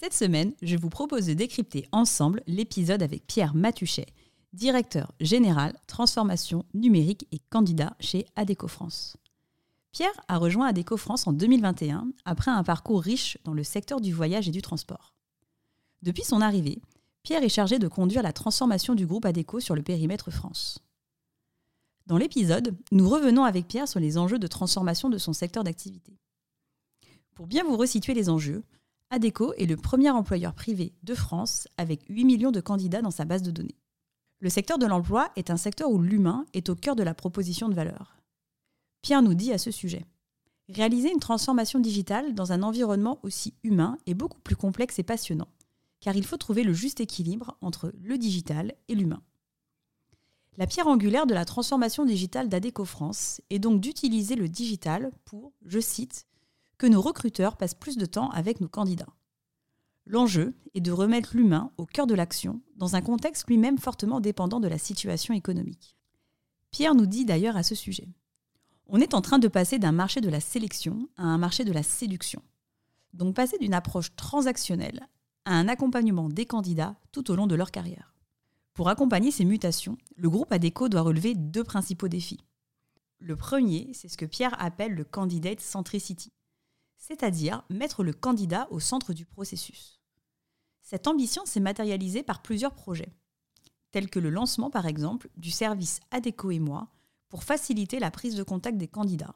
Cette semaine, je vous propose de décrypter ensemble l'épisode avec Pierre Matuchet, directeur général transformation numérique et candidat chez Adeco France. Pierre a rejoint Adeco France en 2021 après un parcours riche dans le secteur du voyage et du transport. Depuis son arrivée, Pierre est chargé de conduire la transformation du groupe Adeco sur le périmètre France. Dans l'épisode, nous revenons avec Pierre sur les enjeux de transformation de son secteur d'activité. Pour bien vous resituer les enjeux, ADECO est le premier employeur privé de France avec 8 millions de candidats dans sa base de données. Le secteur de l'emploi est un secteur où l'humain est au cœur de la proposition de valeur. Pierre nous dit à ce sujet Réaliser une transformation digitale dans un environnement aussi humain est beaucoup plus complexe et passionnant, car il faut trouver le juste équilibre entre le digital et l'humain. La pierre angulaire de la transformation digitale d'Adeco France est donc d'utiliser le digital pour, je cite, que nos recruteurs passent plus de temps avec nos candidats. L'enjeu est de remettre l'humain au cœur de l'action dans un contexte lui-même fortement dépendant de la situation économique. Pierre nous dit d'ailleurs à ce sujet. On est en train de passer d'un marché de la sélection à un marché de la séduction. Donc passer d'une approche transactionnelle à un accompagnement des candidats tout au long de leur carrière. Pour accompagner ces mutations, le groupe ADECO doit relever deux principaux défis. Le premier, c'est ce que Pierre appelle le candidate centricity, c'est-à-dire mettre le candidat au centre du processus. Cette ambition s'est matérialisée par plusieurs projets, tels que le lancement par exemple du service ADECO et moi pour faciliter la prise de contact des candidats,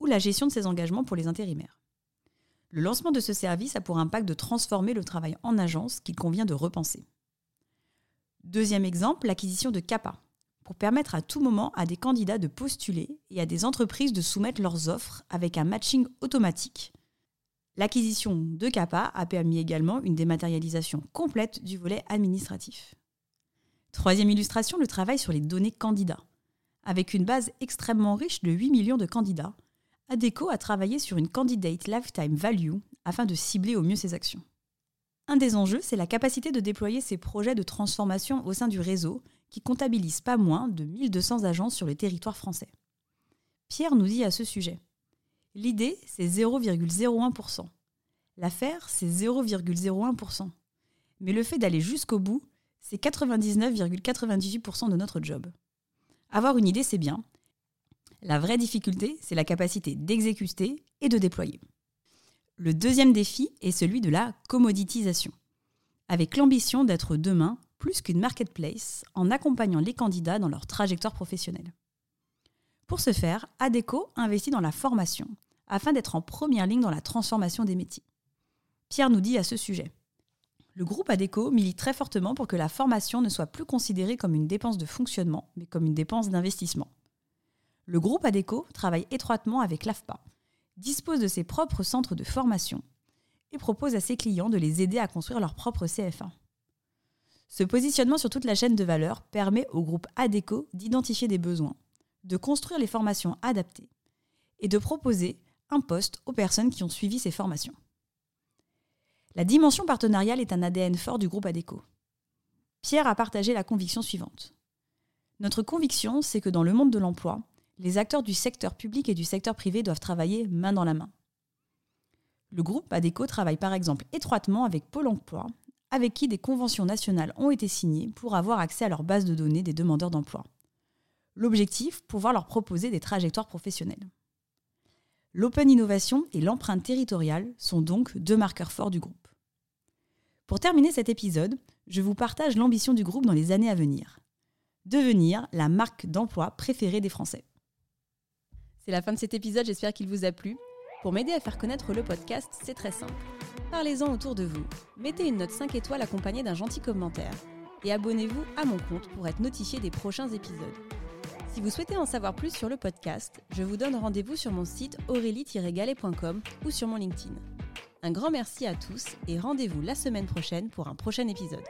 ou la gestion de ses engagements pour les intérimaires. Le lancement de ce service a pour impact de transformer le travail en agence qu'il convient de repenser. Deuxième exemple, l'acquisition de CAPA, pour permettre à tout moment à des candidats de postuler et à des entreprises de soumettre leurs offres avec un matching automatique. L'acquisition de CAPA a permis également une dématérialisation complète du volet administratif. Troisième illustration, le travail sur les données candidats. Avec une base extrêmement riche de 8 millions de candidats, ADECO a travaillé sur une Candidate Lifetime Value afin de cibler au mieux ses actions. Un des enjeux, c'est la capacité de déployer ces projets de transformation au sein du réseau qui comptabilise pas moins de 1200 agences sur le territoire français. Pierre nous dit à ce sujet L'idée, c'est 0,01%. L'affaire, c'est 0,01%. Mais le fait d'aller jusqu'au bout, c'est 99,98% de notre job. Avoir une idée, c'est bien. La vraie difficulté, c'est la capacité d'exécuter et de déployer. Le deuxième défi est celui de la commoditisation, avec l'ambition d'être demain plus qu'une marketplace en accompagnant les candidats dans leur trajectoire professionnelle. Pour ce faire, ADECO investit dans la formation afin d'être en première ligne dans la transformation des métiers. Pierre nous dit à ce sujet Le groupe ADECO milite très fortement pour que la formation ne soit plus considérée comme une dépense de fonctionnement, mais comme une dépense d'investissement. Le groupe ADECO travaille étroitement avec l'AFPA, dispose de ses propres centres de formation et propose à ses clients de les aider à construire leur propre CFA. Ce positionnement sur toute la chaîne de valeur permet au groupe ADECO d'identifier des besoins, de construire les formations adaptées et de proposer un poste aux personnes qui ont suivi ces formations. La dimension partenariale est un ADN fort du groupe ADECO. Pierre a partagé la conviction suivante. Notre conviction, c'est que dans le monde de l'emploi, les acteurs du secteur public et du secteur privé doivent travailler main dans la main. Le groupe ADECO travaille par exemple étroitement avec Pôle Emploi avec qui des conventions nationales ont été signées pour avoir accès à leur base de données des demandeurs d'emploi. L'objectif, pouvoir leur proposer des trajectoires professionnelles. L'open innovation et l'empreinte territoriale sont donc deux marqueurs forts du groupe. Pour terminer cet épisode, je vous partage l'ambition du groupe dans les années à venir. Devenir la marque d'emploi préférée des Français. C'est la fin de cet épisode, j'espère qu'il vous a plu. Pour m'aider à faire connaître le podcast, c'est très simple Parlez-en autour de vous. Mettez une note 5 étoiles accompagnée d'un gentil commentaire. Et abonnez-vous à mon compte pour être notifié des prochains épisodes. Si vous souhaitez en savoir plus sur le podcast, je vous donne rendez-vous sur mon site aurélie-galet.com ou sur mon LinkedIn. Un grand merci à tous et rendez-vous la semaine prochaine pour un prochain épisode.